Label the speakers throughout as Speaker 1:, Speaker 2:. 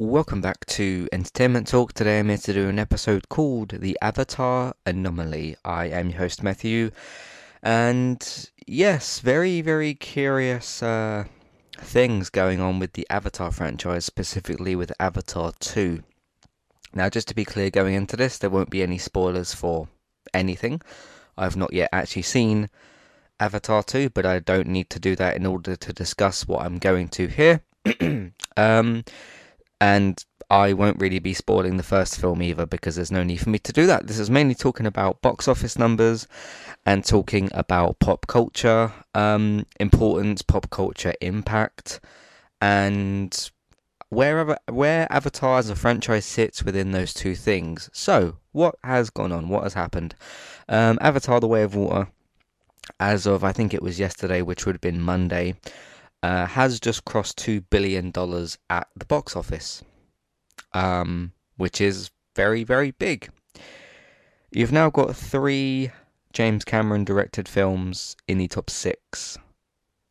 Speaker 1: Welcome back to Entertainment Talk. Today I'm here to do an episode called The Avatar Anomaly. I am your host Matthew, and yes, very, very curious uh, things going on with the Avatar franchise, specifically with Avatar 2. Now, just to be clear going into this, there won't be any spoilers for anything. I've not yet actually seen Avatar 2, but I don't need to do that in order to discuss what I'm going to here. um, and I won't really be spoiling the first film either because there's no need for me to do that. This is mainly talking about box office numbers and talking about pop culture um, importance, pop culture impact, and wherever where Avatar as a franchise sits within those two things. So, what has gone on? What has happened? Um, Avatar: The Way of Water, as of I think it was yesterday, which would have been Monday, uh, has just crossed $2 billion at the box office, um, which is very, very big. You've now got three James Cameron directed films in the top six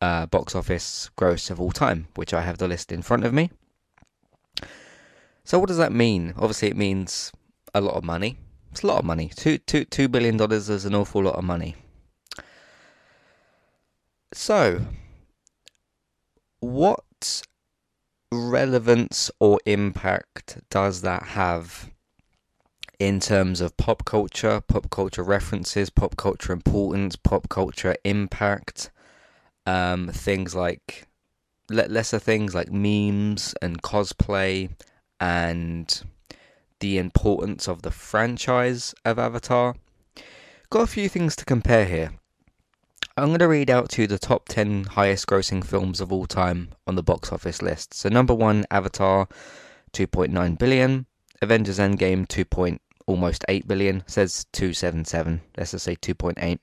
Speaker 1: uh, box office gross of all time, which I have the list in front of me. So, what does that mean? Obviously, it means a lot of money. It's a lot of money. Two, two, two billion dollars is an awful lot of money. So, what relevance or impact does that have in terms of pop culture, pop culture references, pop culture importance, pop culture impact? Um, things like lesser things like memes and cosplay and the importance of the franchise of Avatar. Got a few things to compare here. I'm going to read out to the top 10 highest grossing films of all time on the box office list. So, number one, Avatar, 2.9 billion. Avengers Endgame, 2. Point, almost 8 billion. Says 277. Let's just say 2.8.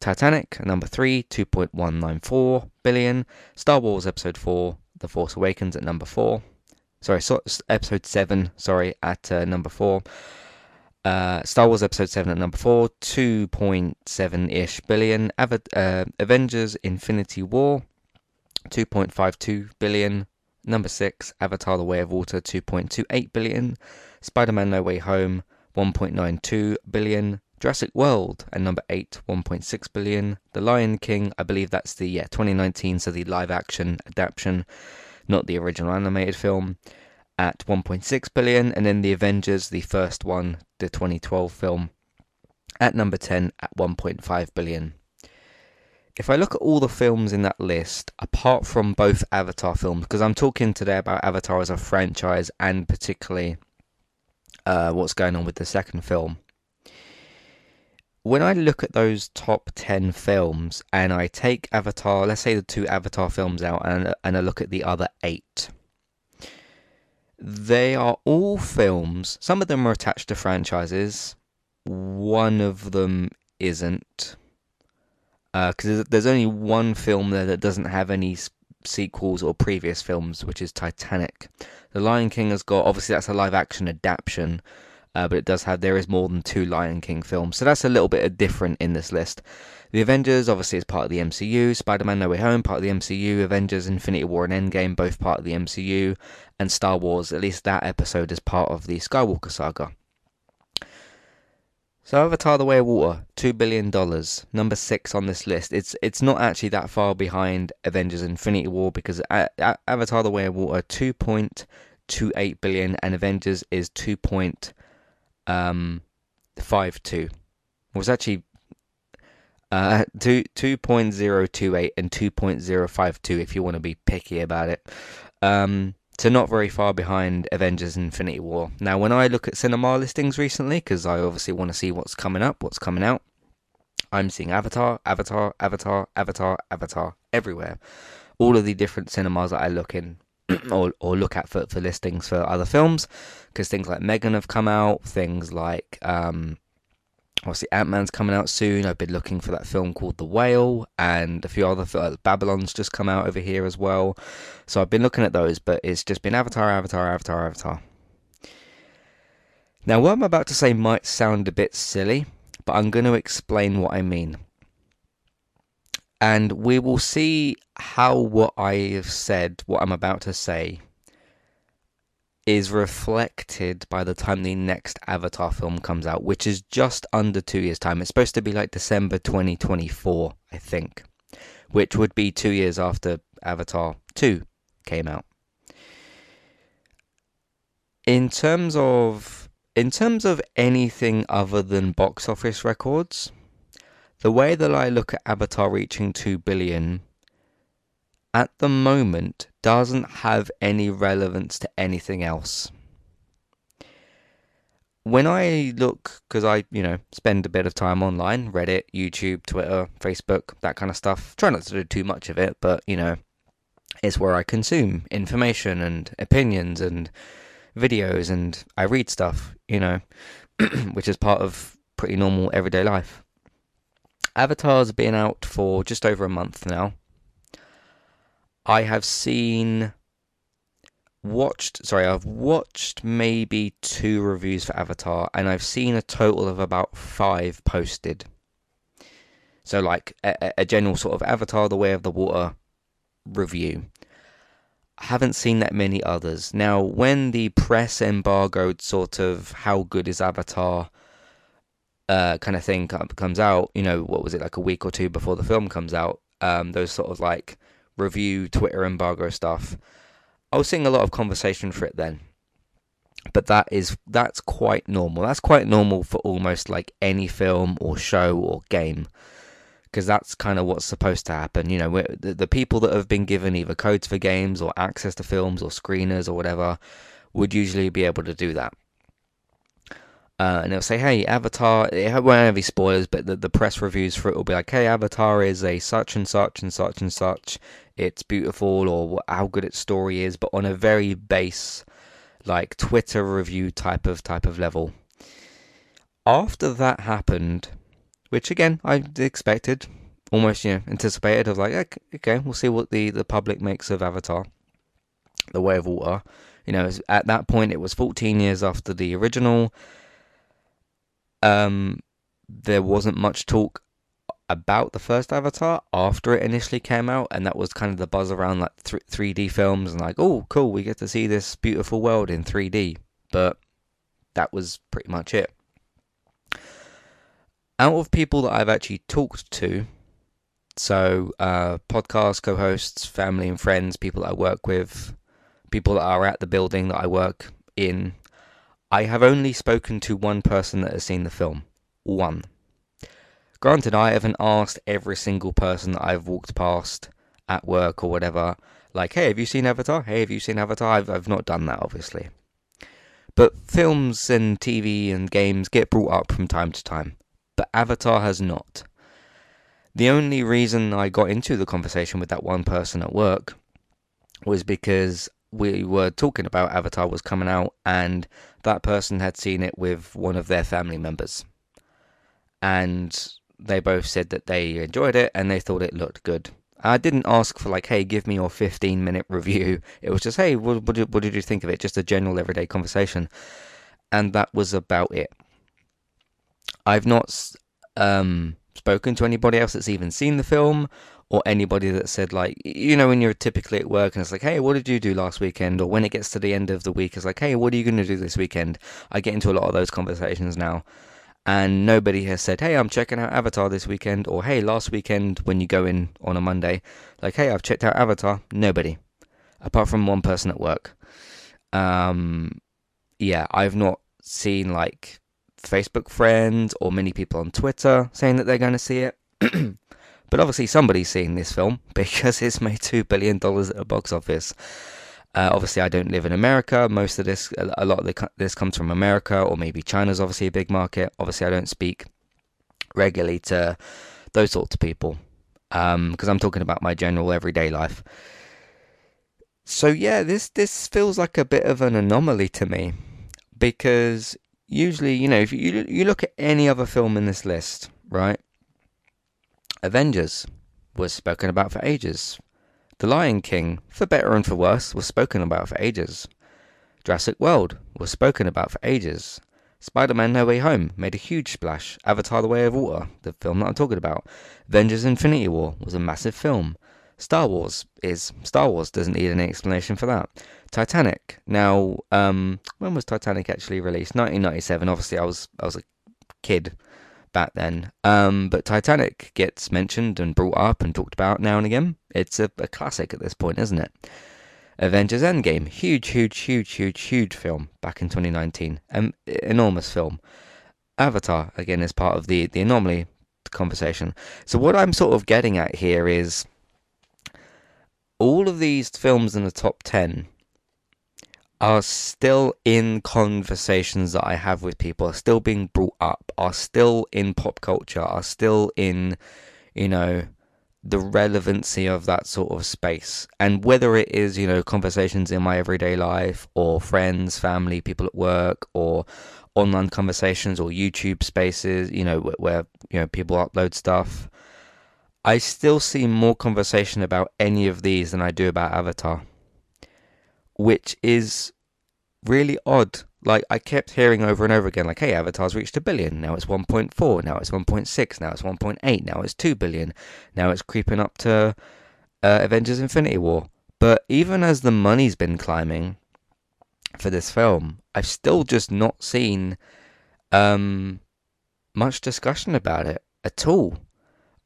Speaker 1: Titanic, number three, 2.194 billion. Star Wars Episode 4, The Force Awakens at number four. Sorry, so, Episode 7, sorry, at uh, number four. Uh, Star Wars Episode 7 at number 4, 2.7 ish billion. Ava- uh, Avengers Infinity War, 2.52 billion. Number 6, Avatar The Way of Water, 2.28 billion. Spider Man No Way Home, 1.92 billion. Jurassic World at number 8, 1.6 billion. The Lion King, I believe that's the yeah, 2019, so the live action adaptation, not the original animated film at 1.6 billion, and then the Avengers, the first one, the 2012 film, at number 10 at 1.5 billion. If I look at all the films in that list, apart from both Avatar films, because I'm talking today about Avatar as a franchise and particularly uh, what's going on with the second film. When I look at those top 10 films and I take Avatar, let's say the two Avatar films out, and, and I look at the other eight, they are all films. Some of them are attached to franchises. One of them isn't. Because uh, there's only one film there that doesn't have any sequels or previous films, which is Titanic. The Lion King has got, obviously, that's a live action adaptation, uh, but it does have, there is more than two Lion King films. So that's a little bit different in this list. The Avengers, obviously, is part of the MCU. Spider Man No Way Home, part of the MCU. Avengers Infinity War and Endgame, both part of the MCU. And Star Wars, at least that episode, is part of the Skywalker saga. So Avatar: The Way of Water, two billion dollars, number six on this list. It's it's not actually that far behind Avengers: Infinity War because a- a- Avatar: The Way of Water two point two eight billion and Avengers is two um was actually uh, two two point zero two eight and two point zero five two if you want to be picky about it. Um, so not very far behind Avengers: Infinity War. Now, when I look at cinema listings recently, because I obviously want to see what's coming up, what's coming out, I'm seeing Avatar, Avatar, Avatar, Avatar, Avatar everywhere. All of the different cinemas that I look in or, or look at for, for listings for other films, because things like Megan have come out, things like um, obviously Ant Man's coming out soon. I've been looking for that film called The Whale, and a few other Babylon's just come out over here as well. So I've been looking at those, but it's just been Avatar, Avatar, Avatar, Avatar. Now, what I'm about to say might sound a bit silly, but I'm going to explain what I mean. And we will see how what I have said, what I'm about to say, is reflected by the time the next Avatar film comes out, which is just under two years' time. It's supposed to be like December 2024, I think, which would be two years after Avatar 2 came out. In terms of in terms of anything other than box office records, the way that I look at Avatar reaching 2 billion at the moment doesn't have any relevance to anything else. When I look, because I, you know, spend a bit of time online Reddit, YouTube, Twitter, Facebook, that kind of stuff. Try not to do too much of it, but, you know, it's where I consume information and opinions and videos and I read stuff, you know, which is part of pretty normal everyday life. Avatar's been out for just over a month now. I have seen watched sorry i've watched maybe two reviews for avatar and i've seen a total of about five posted. So like a, a general sort of avatar the way of the water review. I haven't seen that many others. Now when the press embargoed sort of how good is avatar uh, kind of thing comes out you know what was it like a week or two before the film comes out um, those sort of like review Twitter embargo stuff. I was seeing a lot of conversation for it then. But that is that's quite normal. That's quite normal for almost like any film or show or game. Because that's kind of what's supposed to happen. You know, the, the people that have been given either codes for games or access to films or screeners or whatever would usually be able to do that. Uh, and it'll say, hey, Avatar, it won't have any spoilers, but the, the press reviews for it will be like, hey, Avatar is a such and such and such and such it's beautiful or how good its story is, but on a very base, like Twitter review type of type of level. After that happened, which again I expected, almost you know anticipated, of like okay, we'll see what the the public makes of Avatar, The Way of Water. You know, at that point it was 14 years after the original. Um, there wasn't much talk about the first Avatar after it initially came out, and that was kind of the buzz around like th- 3D films and like, oh, cool, we get to see this beautiful world in 3D. But that was pretty much it. Out of people that I've actually talked to, so uh, podcast co hosts, family and friends, people that I work with, people that are at the building that I work in, I have only spoken to one person that has seen the film. One. Granted, I haven't asked every single person that I've walked past at work or whatever, like, hey, have you seen Avatar? Hey, have you seen Avatar? I've, I've not done that, obviously. But films and TV and games get brought up from time to time, but Avatar has not. The only reason I got into the conversation with that one person at work was because we were talking about Avatar was coming out and that person had seen it with one of their family members. And they both said that they enjoyed it and they thought it looked good. I didn't ask for like, hey, give me your 15 minute review. It was just, hey, what, what, did, what did you think of it? Just a general everyday conversation. And that was about it. I've not um, spoken to anybody else that's even seen the film or anybody that said like you know when you're typically at work and it's like hey what did you do last weekend or when it gets to the end of the week it's like hey what are you going to do this weekend i get into a lot of those conversations now and nobody has said, "Hey, I'm checking out Avatar this weekend," or "Hey, last weekend when you go in on a Monday, like, hey, I've checked out Avatar." Nobody, apart from one person at work. Um, yeah, I've not seen like Facebook friends or many people on Twitter saying that they're going to see it. but obviously, somebody's seeing this film because it's made two billion dollars at the box office. Uh, obviously, I don't live in America. Most of this, a lot of this comes from America, or maybe China's obviously a big market. Obviously, I don't speak regularly to those sorts of people because um, I'm talking about my general everyday life. So yeah, this this feels like a bit of an anomaly to me because usually, you know, if you you look at any other film in this list, right? Avengers was spoken about for ages. The Lion King, for better and for worse, was spoken about for ages. Jurassic World was spoken about for ages. Spider Man No Way Home made a huge splash. Avatar The Way of Water, the film that I'm talking about. Avengers Infinity War was a massive film. Star Wars is Star Wars. Doesn't need any explanation for that. Titanic. Now, um, when was Titanic actually released? 1997. Obviously, I was I was a kid back then. Um, but Titanic gets mentioned and brought up and talked about now and again. It's a, a classic at this point, isn't it? Avengers Endgame, huge, huge, huge, huge, huge film back in 2019. Um, enormous film. Avatar again is part of the the anomaly conversation. So what I'm sort of getting at here is all of these films in the top 10 are still in conversations that I have with people, are still being brought up, are still in pop culture, are still in, you know, the relevancy of that sort of space. And whether it is, you know, conversations in my everyday life or friends, family, people at work or online conversations or YouTube spaces, you know, where, where you know people upload stuff I still see more conversation about any of these than I do about Avatar, which is really odd. Like I kept hearing over and over again, like, "Hey, Avatar's reached a billion. Now it's 1.4. Now it's 1.6. Now it's 1.8. Now it's 2 billion. Now it's creeping up to uh, Avengers: Infinity War." But even as the money's been climbing for this film, I've still just not seen um, much discussion about it at all.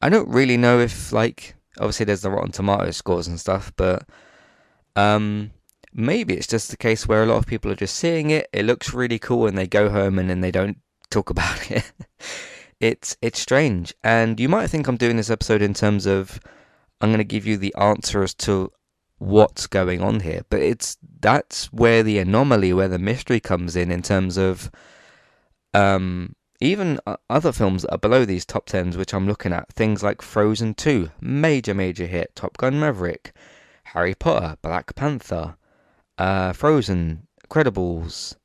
Speaker 1: I don't really know if like obviously there's the Rotten Tomatoes scores and stuff, but um, maybe it's just the case where a lot of people are just seeing it. It looks really cool, and they go home and then they don't talk about it. it's it's strange, and you might think I'm doing this episode in terms of I'm going to give you the answer as to what's going on here, but it's that's where the anomaly, where the mystery comes in, in terms of um even other films that are below these top tens, which I'm looking at, things like Frozen 2, major, major hit, Top Gun Maverick, Harry Potter, Black Panther, uh, Frozen, Credibles,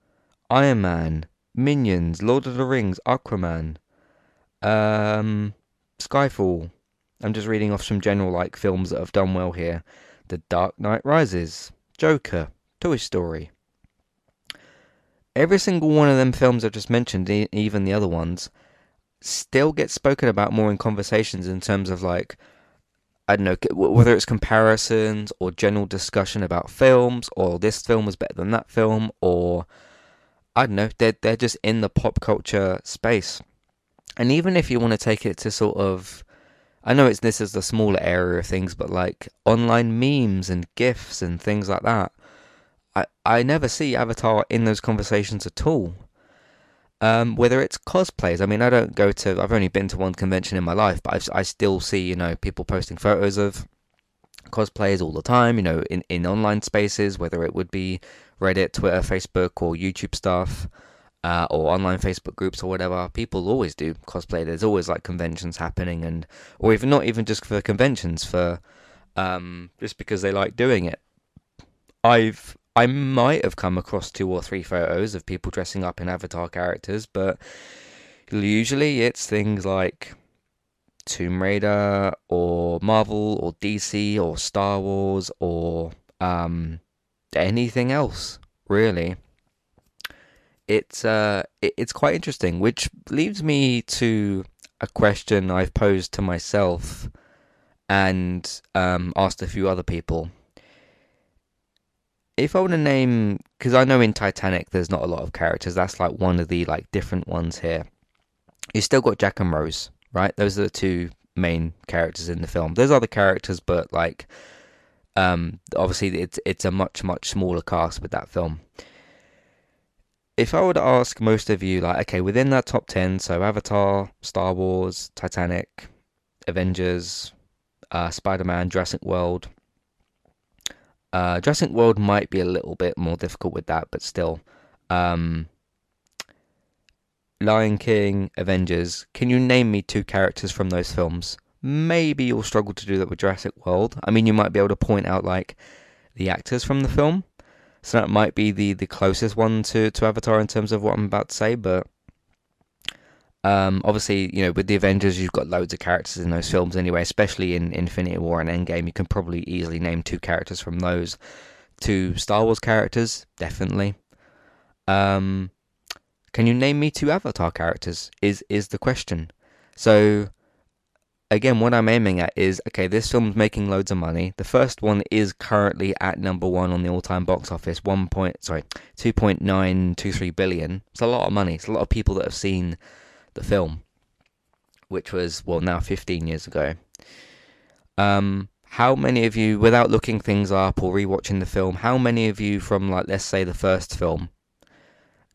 Speaker 1: Iron Man, Minions, Lord of the Rings, Aquaman, um, Skyfall. I'm just reading off some general like films that have done well here. The Dark Knight Rises, Joker, Toy Story every single one of them films I've just mentioned, even the other ones, still get spoken about more in conversations in terms of like, I don't know, whether it's comparisons or general discussion about films, or this film was better than that film, or I don't know, they're, they're just in the pop culture space. And even if you want to take it to sort of, I know it's this is the smaller area of things, but like online memes and GIFs and things like that I, I never see Avatar in those conversations at all. Um, whether it's cosplays, I mean, I don't go to. I've only been to one convention in my life, but I've, I still see, you know, people posting photos of cosplays all the time. You know, in in online spaces, whether it would be Reddit, Twitter, Facebook, or YouTube stuff, uh, or online Facebook groups or whatever. People always do cosplay. There's always like conventions happening, and or even not even just for conventions, for um, just because they like doing it. I've I might have come across two or three photos of people dressing up in Avatar characters, but usually it's things like Tomb Raider or Marvel or DC or Star Wars or um, anything else, really. It's uh, it, it's quite interesting, which leads me to a question I've posed to myself and um, asked a few other people if I were to name, because I know in Titanic there's not a lot of characters. That's like one of the like different ones here. You still got Jack and Rose, right? Those are the two main characters in the film. There's other characters, but like, um, obviously it's it's a much much smaller cast with that film. If I were to ask most of you, like, okay, within that top ten, so Avatar, Star Wars, Titanic, Avengers, uh, Spider Man, Jurassic World uh, Jurassic World might be a little bit more difficult with that, but still. Um, Lion King, Avengers. Can you name me two characters from those films? Maybe you'll struggle to do that with Jurassic World. I mean, you might be able to point out like the actors from the film, so that might be the the closest one to to Avatar in terms of what I'm about to say. But um, obviously, you know, with the Avengers, you've got loads of characters in those films anyway, especially in Infinity War and Endgame. You can probably easily name two characters from those. Two Star Wars characters, definitely. Um, can you name me two Avatar characters? Is is the question. So, again, what I'm aiming at is okay, this film's making loads of money. The first one is currently at number one on the all-time box office, one point sorry, two point nine two three billion. It's a lot of money. It's a lot of people that have seen the film, which was well now 15 years ago. Um, how many of you, without looking things up or rewatching the film, how many of you from like let's say the first film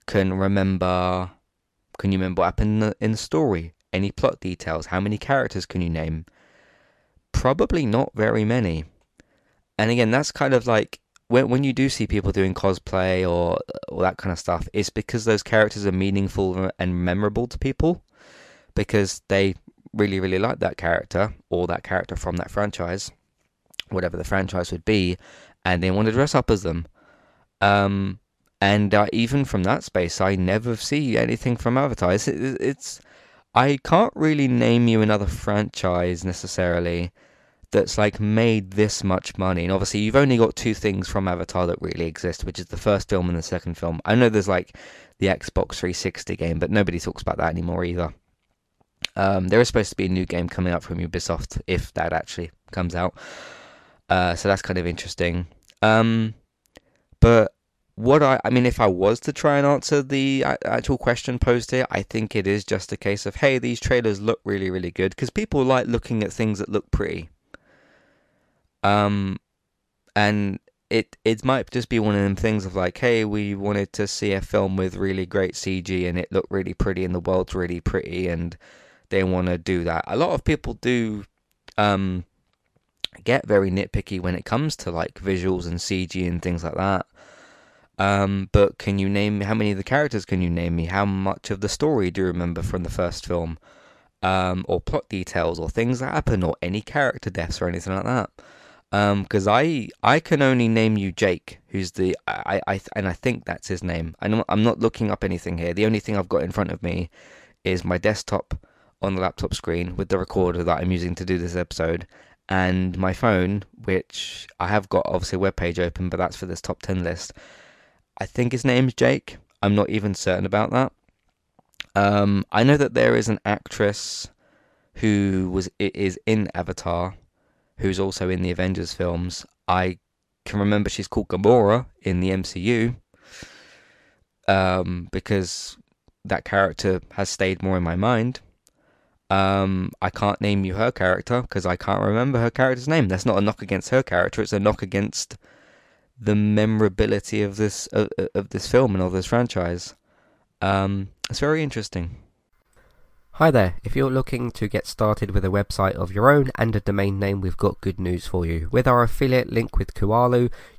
Speaker 1: can remember? Can you remember what happened in the, in the story? Any plot details? How many characters can you name? Probably not very many. And again, that's kind of like when when you do see people doing cosplay or all that kind of stuff, it's because those characters are meaningful and memorable to people because they really really like that character or that character from that franchise, whatever the franchise would be, and they want to dress up as them. Um, and uh, even from that space, I never see anything from Avatar. It's, it's I can't really name you another franchise necessarily that's like made this much money. And obviously, you've only got two things from Avatar that really exist, which is the first film and the second film. I know there's like the Xbox 360 game, but nobody talks about that anymore either. Um, there is supposed to be a new game coming out from Ubisoft if that actually comes out. Uh, so that's kind of interesting. Um, but what I, I mean, if I was to try and answer the actual question posed here, I think it is just a case of, hey, these trailers look really, really good because people like looking at things that look pretty. Um, and it it might just be one of them things of like, hey, we wanted to see a film with really great CG and it looked really pretty and the world's really pretty and they want to do that. A lot of people do um, get very nitpicky when it comes to like visuals and CG and things like that. Um, but can you name how many of the characters can you name me? How much of the story do you remember from the first film? Um, or plot details or things that happen or any character deaths or anything like that. Because um, I I can only name you Jake, who's the I, I and I think that's his name. I'm I'm not looking up anything here. The only thing I've got in front of me is my desktop on the laptop screen with the recorder that I'm using to do this episode, and my phone, which I have got obviously a web page open, but that's for this top ten list. I think his name's Jake. I'm not even certain about that. Um, I know that there is an actress who was is in Avatar, who's also in the Avengers films. I can remember she's called Gamora in the MCU, um, because that character has stayed more in my mind. Um, I can't name you her character because I can't remember her character's name. That's not a knock against her character. It's a knock against the memorability of this of, of this film and of this franchise. Um, it's very interesting.
Speaker 2: Hi there, if you're looking to get started with a website of your own and a domain name, we've got good news for you. With our affiliate link with Kualo,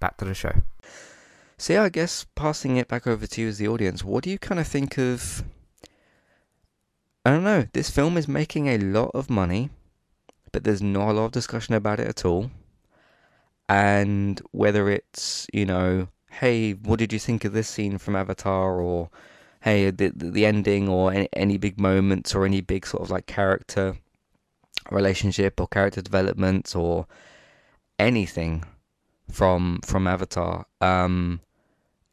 Speaker 2: Back to the show.
Speaker 1: So I guess passing it back over to you as the audience, what do you kind of think of? I don't know. This film is making a lot of money, but there's not a lot of discussion about it at all. and whether it's you know, hey, what did you think of this scene from Avatar, or hey, the the ending, or any, any big moments, or any big sort of like character relationship or character development, or anything from from Avatar. Um,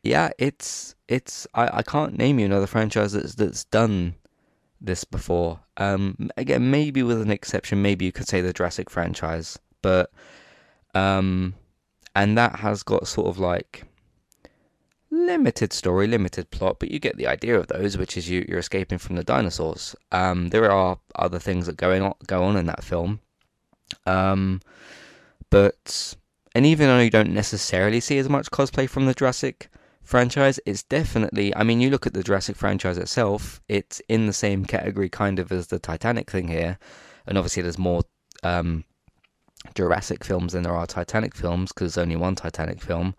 Speaker 1: yeah, it's it's I, I can't name you another franchise that's that's done this before. Um, again, maybe with an exception, maybe you could say the Jurassic franchise, but um, and that has got sort of like limited story, limited plot, but you get the idea of those, which is you you're escaping from the dinosaurs. Um, there are other things that going on go on in that film, um, but and even though you don't necessarily see as much cosplay from the Jurassic franchise, it's definitely. I mean, you look at the Jurassic franchise itself; it's in the same category, kind of, as the Titanic thing here, and obviously there's more um, Jurassic films than there are Titanic films because there's only one Titanic film.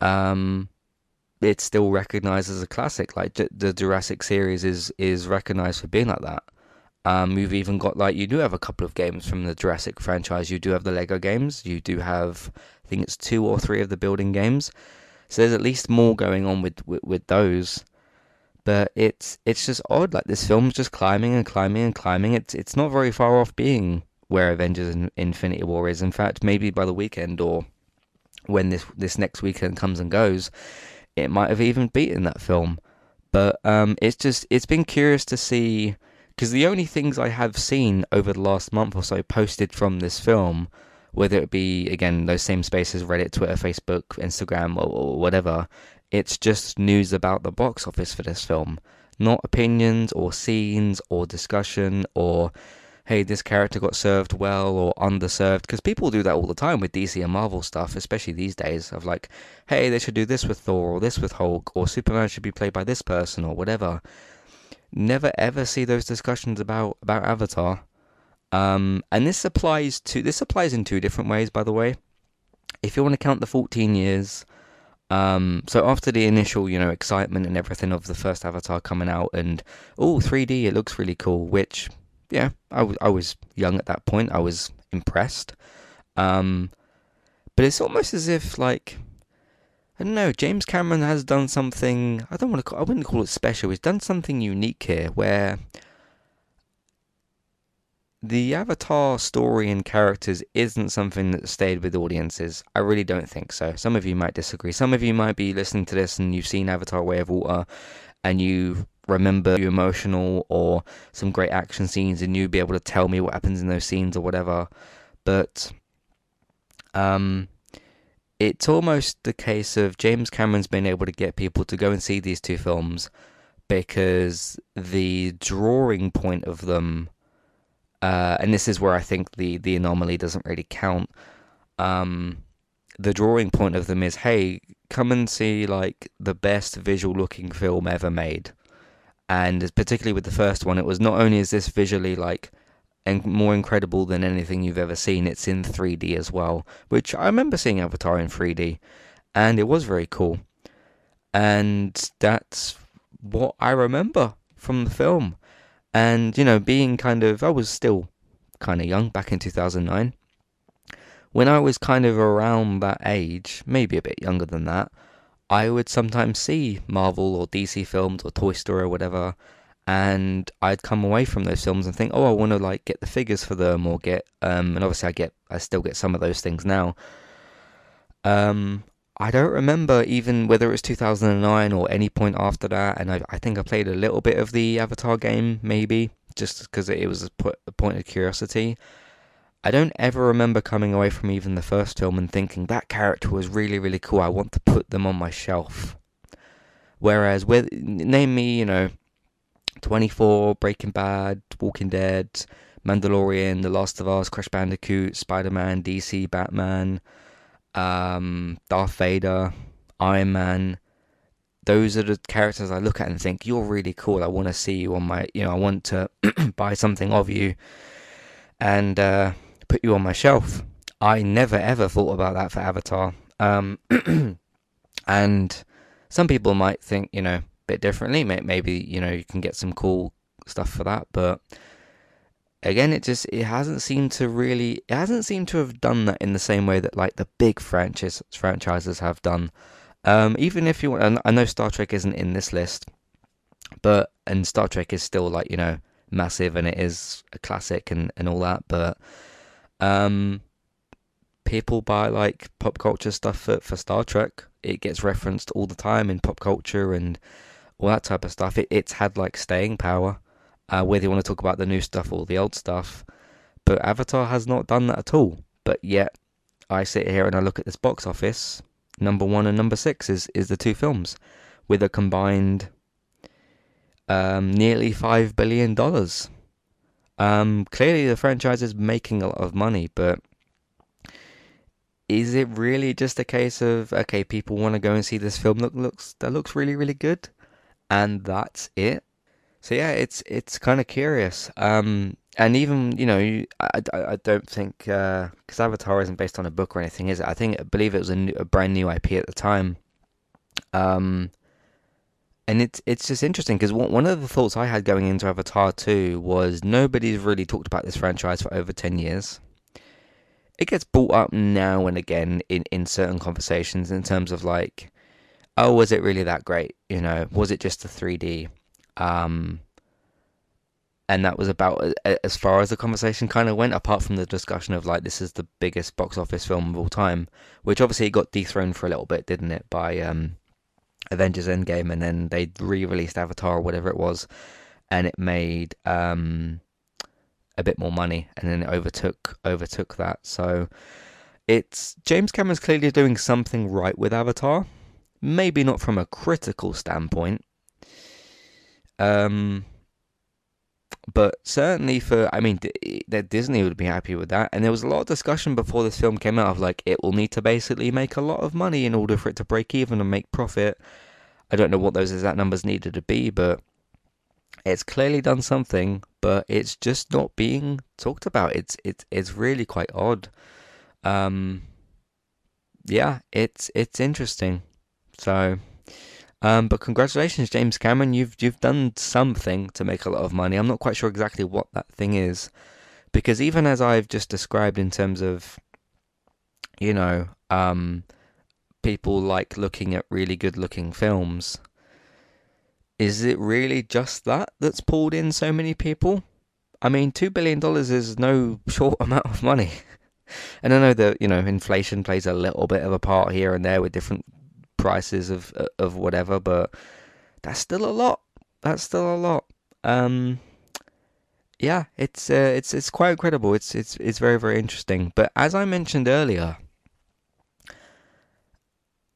Speaker 1: Um, it's still recognized as a classic. Like the Jurassic series is is recognized for being like that. Um, you've even got like you do have a couple of games from the Jurassic franchise. You do have the Lego games. You do have I think it's two or three of the building games. So there's at least more going on with, with, with those. But it's it's just odd. Like this film's just climbing and climbing and climbing. It's it's not very far off being where Avengers and Infinity War is. In fact, maybe by the weekend or when this this next weekend comes and goes, it might have even beaten that film. But um, it's just it's been curious to see because the only things I have seen over the last month or so posted from this film, whether it be again those same spaces Reddit, Twitter, Facebook, Instagram, or, or whatever, it's just news about the box office for this film, not opinions or scenes or discussion or hey, this character got served well or underserved. Because people do that all the time with DC and Marvel stuff, especially these days, of like, hey, they should do this with Thor or this with Hulk or Superman should be played by this person or whatever never ever see those discussions about about Avatar. Um, and this applies to this applies in two different ways, by the way. If you want to count the 14 years, um, so after the initial, you know, excitement and everything of the first Avatar coming out, and oh, 3D, it looks really cool. Which, yeah, I, w- I was young at that point. I was impressed. Um, but it's almost as if like I don't know. James Cameron has done something. I don't want to. Call, I wouldn't call it special. He's done something unique here, where the Avatar story and characters isn't something that stayed with audiences. I really don't think so. Some of you might disagree. Some of you might be listening to this and you've seen Avatar: Way of Water, and you remember you emotional or some great action scenes, and you'd be able to tell me what happens in those scenes or whatever. But um it's almost the case of James Cameron's been able to get people to go and see these two films because the drawing point of them, uh, and this is where I think the the anomaly doesn't really count. Um, the drawing point of them is, hey, come and see like the best visual looking film ever made, and particularly with the first one, it was not only is this visually like and more incredible than anything you've ever seen. It's in 3D as well, which I remember seeing Avatar in 3D, and it was very cool. And that's what I remember from the film. And, you know, being kind of, I was still kind of young back in 2009. When I was kind of around that age, maybe a bit younger than that, I would sometimes see Marvel or DC films or Toy Story or whatever, and I'd come away from those films and think, oh, I want to like get the figures for them or get, um, and obviously I get, I still get some of those things now. Um, I don't remember even whether it was 2009 or any point after that, and I, I think I played a little bit of the Avatar game, maybe just because it was a, a point of curiosity. I don't ever remember coming away from even the first film and thinking that character was really, really cool. I want to put them on my shelf. Whereas, with name me, you know, 24, Breaking Bad, Walking Dead, Mandalorian, The Last of Us, Crash Bandicoot, Spider Man, DC, Batman, um, Darth Vader, Iron Man. Those are the characters I look at and think you're really cool. I want to see you on my, you know, I want to buy something of you and uh, put you on my shelf. I never ever thought about that for Avatar. Um, and some people might think, you know, bit differently. Maybe you know you can get some cool stuff for that, but again, it just it hasn't seemed to really it hasn't seemed to have done that in the same way that like the big franchise franchises have done. Um, even if you want, I know Star Trek isn't in this list, but and Star Trek is still like you know massive and it is a classic and and all that, but um, people buy like pop culture stuff for, for Star Trek. It gets referenced all the time in pop culture and all that type of stuff. It, it's had like staying power uh, whether you want to talk about the new stuff or the old stuff. But Avatar has not done that at all. But yet, I sit here and I look at this box office. Number one and number six is, is the two films, with a combined um, nearly five billion dollars. Um, clearly, the franchise is making a lot of money, but is it really just a case of okay, people want to go and see this film that looks that looks really really good, and that's it? So yeah, it's it's kind of curious. Um, and even you know, I, I, I don't think because uh, Avatar isn't based on a book or anything, is it? I think I believe it was a, new, a brand new IP at the time. Um, and it's it's just interesting because one of the thoughts I had going into Avatar 2 was nobody's really talked about this franchise for over 10 years. It gets brought up now and again in, in certain conversations in terms of like, oh, was it really that great? You know, was it just a 3D? Um, and that was about as far as the conversation kind of went, apart from the discussion of like this is the biggest box office film of all time, which obviously got dethroned for a little bit, didn't it, by um, Avengers Endgame, and then they re-released Avatar or whatever it was, and it made um, a bit more money, and then it overtook overtook that. So it's James Cameron's clearly doing something right with Avatar, maybe not from a critical standpoint, um, but certainly for, I mean, that Disney would be happy with that. And there was a lot of discussion before this film came out of like, it will need to basically make a lot of money in order for it to break even and make profit. I don't know what those exact numbers needed to be, but it's clearly done something, but it's just not being talked about. It's it's it's really quite odd. Um, yeah, it's it's interesting. So um, but congratulations, James Cameron. You've you've done something to make a lot of money. I'm not quite sure exactly what that thing is, because even as I've just described in terms of, you know, um, people like looking at really good-looking films. Is it really just that that's pulled in so many people? I mean, two billion dollars is no short amount of money. And I know that you know inflation plays a little bit of a part here and there with different prices of of whatever, but that's still a lot. That's still a lot. Um, yeah, it's uh, it's it's quite incredible. It's it's it's very very interesting. But as I mentioned earlier,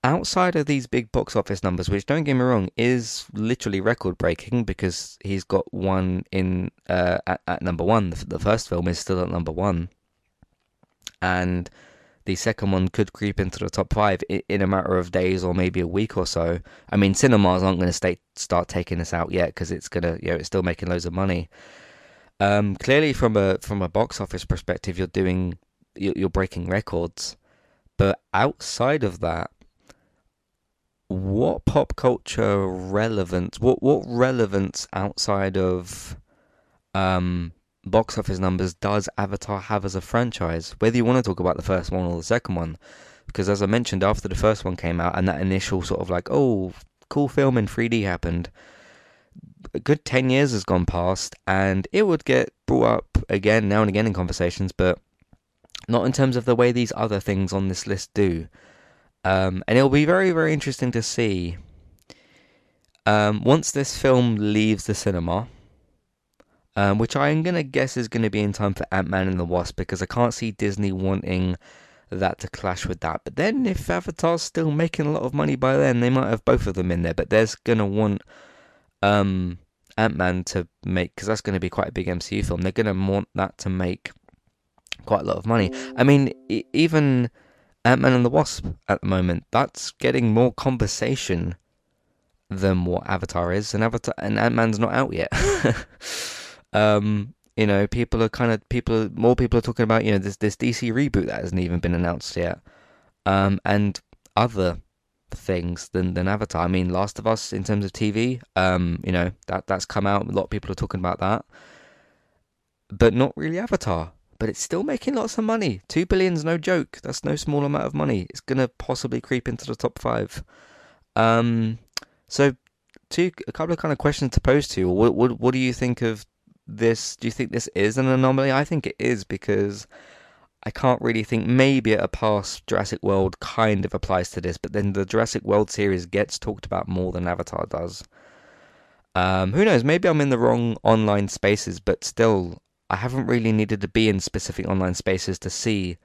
Speaker 1: outside of these big box office numbers, which don't get me wrong, is literally record breaking because he's got one in uh, at, at number one. The, the first film is still at number one, and the second one could creep into the top five in a matter of days or maybe a week or so. I mean, cinemas aren't going to start taking this out yet because it's gonna, you know, it's still making loads of money. Um, clearly, from a from a box office perspective, you're doing you're breaking records, but outside of that, what pop culture relevance, what what relevance outside of um, box office numbers does Avatar have as a franchise? Whether you want to talk about the first one or the second one, because as I mentioned, after the first one came out and that initial sort of like, oh, cool film in 3D happened, a good 10 years has gone past and it would get brought up again now and again in conversations, but not in terms of the way these other things on this list do. Um, and it'll be very, very interesting to see um, once this film leaves the cinema um, which I'm going to guess is going to be in time for Ant Man and the Wasp because I can't see Disney wanting that to clash with that. But then if Avatar's still making a lot of money by then, they might have both of them in there. But there's going to want um, Ant Man to make, because that's going to be quite a big MCU film, they're going to want that to make quite a lot of money. I mean, even Ant Man and the Wasp at the moment, that's getting more conversation than what Avatar is, and Avatar and Ant Man's not out yet. Um, you know, people are kind of people. More people are talking about you know this this DC reboot that hasn't even been announced yet, um, and other things than than Avatar. I mean, Last of Us in terms of TV, um, you know that that's come out. A lot of people are talking about that. but not really Avatar. But it's still making lots of money. Two billion's no joke. That's no small amount of money. It's gonna possibly creep into the top five. Um, so two a couple of kind of questions to pose to you. What what what do you think of this? Do you think this is an anomaly? I think it is because I can't really think. Maybe a past Jurassic World kind of applies to this, but then the Jurassic World series gets talked about more than Avatar does. Um, who knows? Maybe I'm in the wrong online spaces, but still, I haven't really needed to be in specific online spaces to see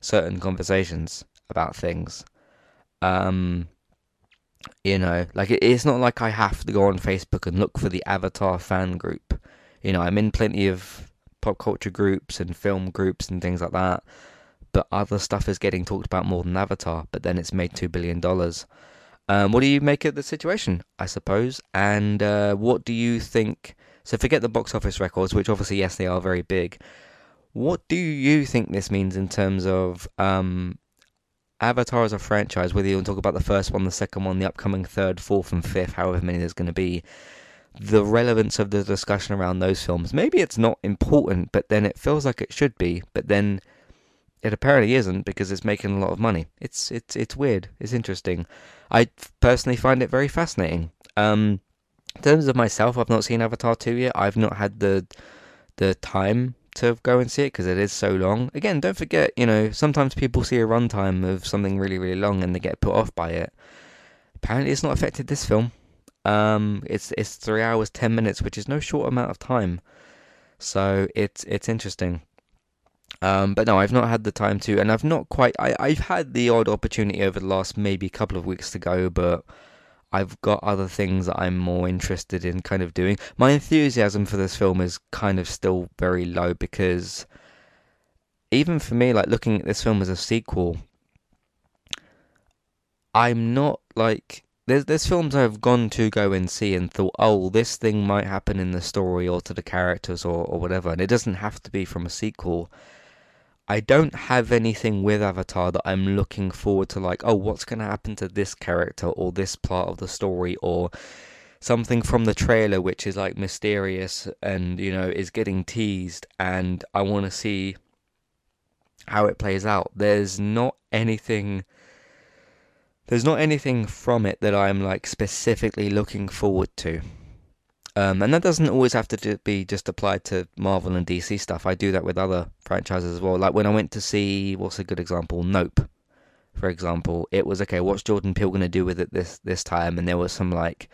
Speaker 1: certain conversations about things. Um, you know, like it, it's not like I have to go on Facebook and look for the Avatar fan group. You know, I'm in plenty of pop culture groups and film groups and things like that. But other stuff is getting talked about more than Avatar. But then it's made two billion dollars. Um, what do you make of the situation? I suppose. And uh, what do you think? So forget the box office records, which obviously yes they are very big. What do you think this means in terms of um, Avatar as a franchise, whether you want to talk about the first one, the second one, the upcoming third, fourth, and fifth, however many there's going to be, the relevance of the discussion around those films. Maybe it's not important, but then it feels like it should be, but then it apparently isn't because it's making a lot of money. It's it's it's weird. It's interesting. I personally find it very fascinating. Um, in terms of myself, I've not seen Avatar 2 yet. I've not had the the time to go and see it because it is so long. Again, don't forget, you know, sometimes people see a runtime of something really, really long and they get put off by it. Apparently, it's not affected this film. Um, it's it's three hours ten minutes, which is no short amount of time. So it's it's interesting. Um, but no, I've not had the time to, and I've not quite. I I've had the odd opportunity over the last maybe couple of weeks to go, but I've got other things that I'm more interested in kind of doing. My enthusiasm for this film is kind of still very low because even for me, like looking at this film as a sequel, I'm not like there's there's films I've gone to go and see and thought, oh, this thing might happen in the story or to the characters or, or whatever, and it doesn't have to be from a sequel. I don't have anything with Avatar that I'm looking forward to, like, oh, what's going to happen to this character or this part of the story or something from the trailer which is like mysterious and, you know, is getting teased, and I want to see how it plays out. There's not anything there's not anything from it that I'm like specifically looking forward to. Um, and that doesn't always have to be just applied to Marvel and DC stuff. I do that with other franchises as well. Like when I went to see, what's a good example? Nope, for example. It was okay. What's Jordan Peele gonna do with it this this time? And there was some like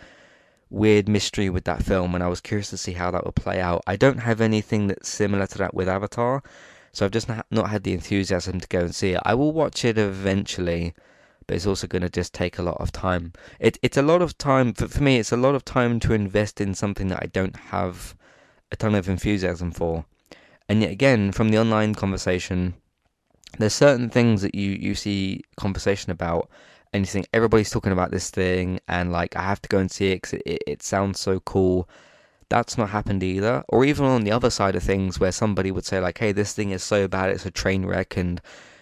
Speaker 1: weird mystery with that film, and I was curious to see how that would play out. I don't have anything that's similar to that with Avatar, so I've just not had the enthusiasm to go and see it. I will watch it eventually but it's also going to just take a lot of time. It, it's a lot of time, for, for me, it's a lot of time to invest in something that I don't have a ton of enthusiasm for. And yet again, from the online conversation, there's certain things that you, you see conversation about and you think everybody's talking about this thing and like I have to go and see it because it, it, it sounds so cool that's not happened either. Or even on the other side of things, where somebody would say, like, hey, this thing is so bad, it's a train wreck, and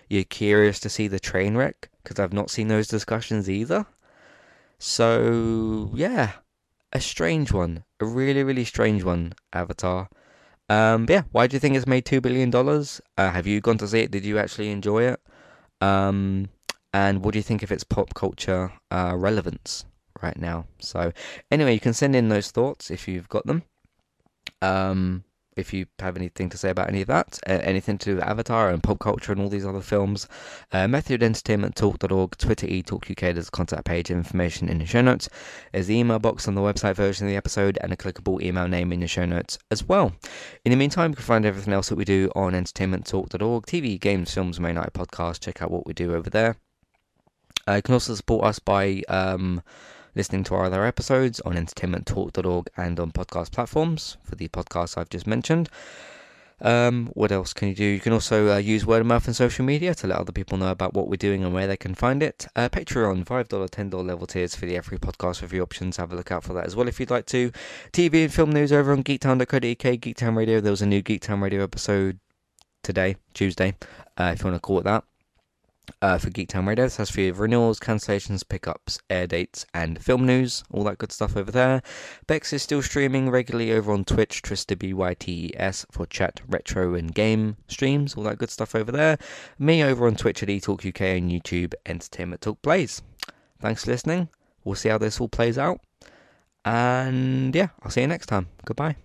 Speaker 1: you're curious to see the train wreck because I've not seen those discussions either. So, yeah, a strange one. A really, really strange one, Avatar. Um, yeah, why do you think it's made $2 billion? Uh, have you gone to see it? Did you actually enjoy it? Um, and what do you think of its pop culture uh, relevance right now? So, anyway, you can send in those thoughts if you've got them. Um, if you have anything to say about any of that, uh, anything to do with Avatar and pop culture and all these other films, uh, methodentertainmenttalk.org, Twitter eTalkUK, there's a contact page information in the show notes. There's the email box on the website version of the episode and a clickable email name in the show notes as well. In the meantime, you can find everything else that we do on entertainmenttalk.org, TV, games, films, main night podcast. Check out what we do over there. Uh, you can also support us by um, listening to our other episodes on entertainmenttalk.org and on podcast platforms for the podcasts I've just mentioned. Um, what else can you do? You can also uh, use word of mouth and social media to let other people know about what we're doing and where they can find it. Uh, Patreon, $5, $10 level tiers for the every podcast review options. Have a look out for that as well if you'd like to. TV and film news over on geektown.co.uk, Geektown Radio. There was a new Geektown Radio episode today, Tuesday, uh, if you want to call it that. Uh, for Geektown Radio, this has for you renewals, cancellations, pickups, air dates, and film news, all that good stuff over there. Bex is still streaming regularly over on Twitch, Trista B-Y-T-E-S, for chat, retro, and game streams, all that good stuff over there. Me over on Twitch at eTalk UK and YouTube, Entertainment Talk Plays. Thanks for listening. We'll see how this all plays out. And yeah, I'll see you next time. Goodbye.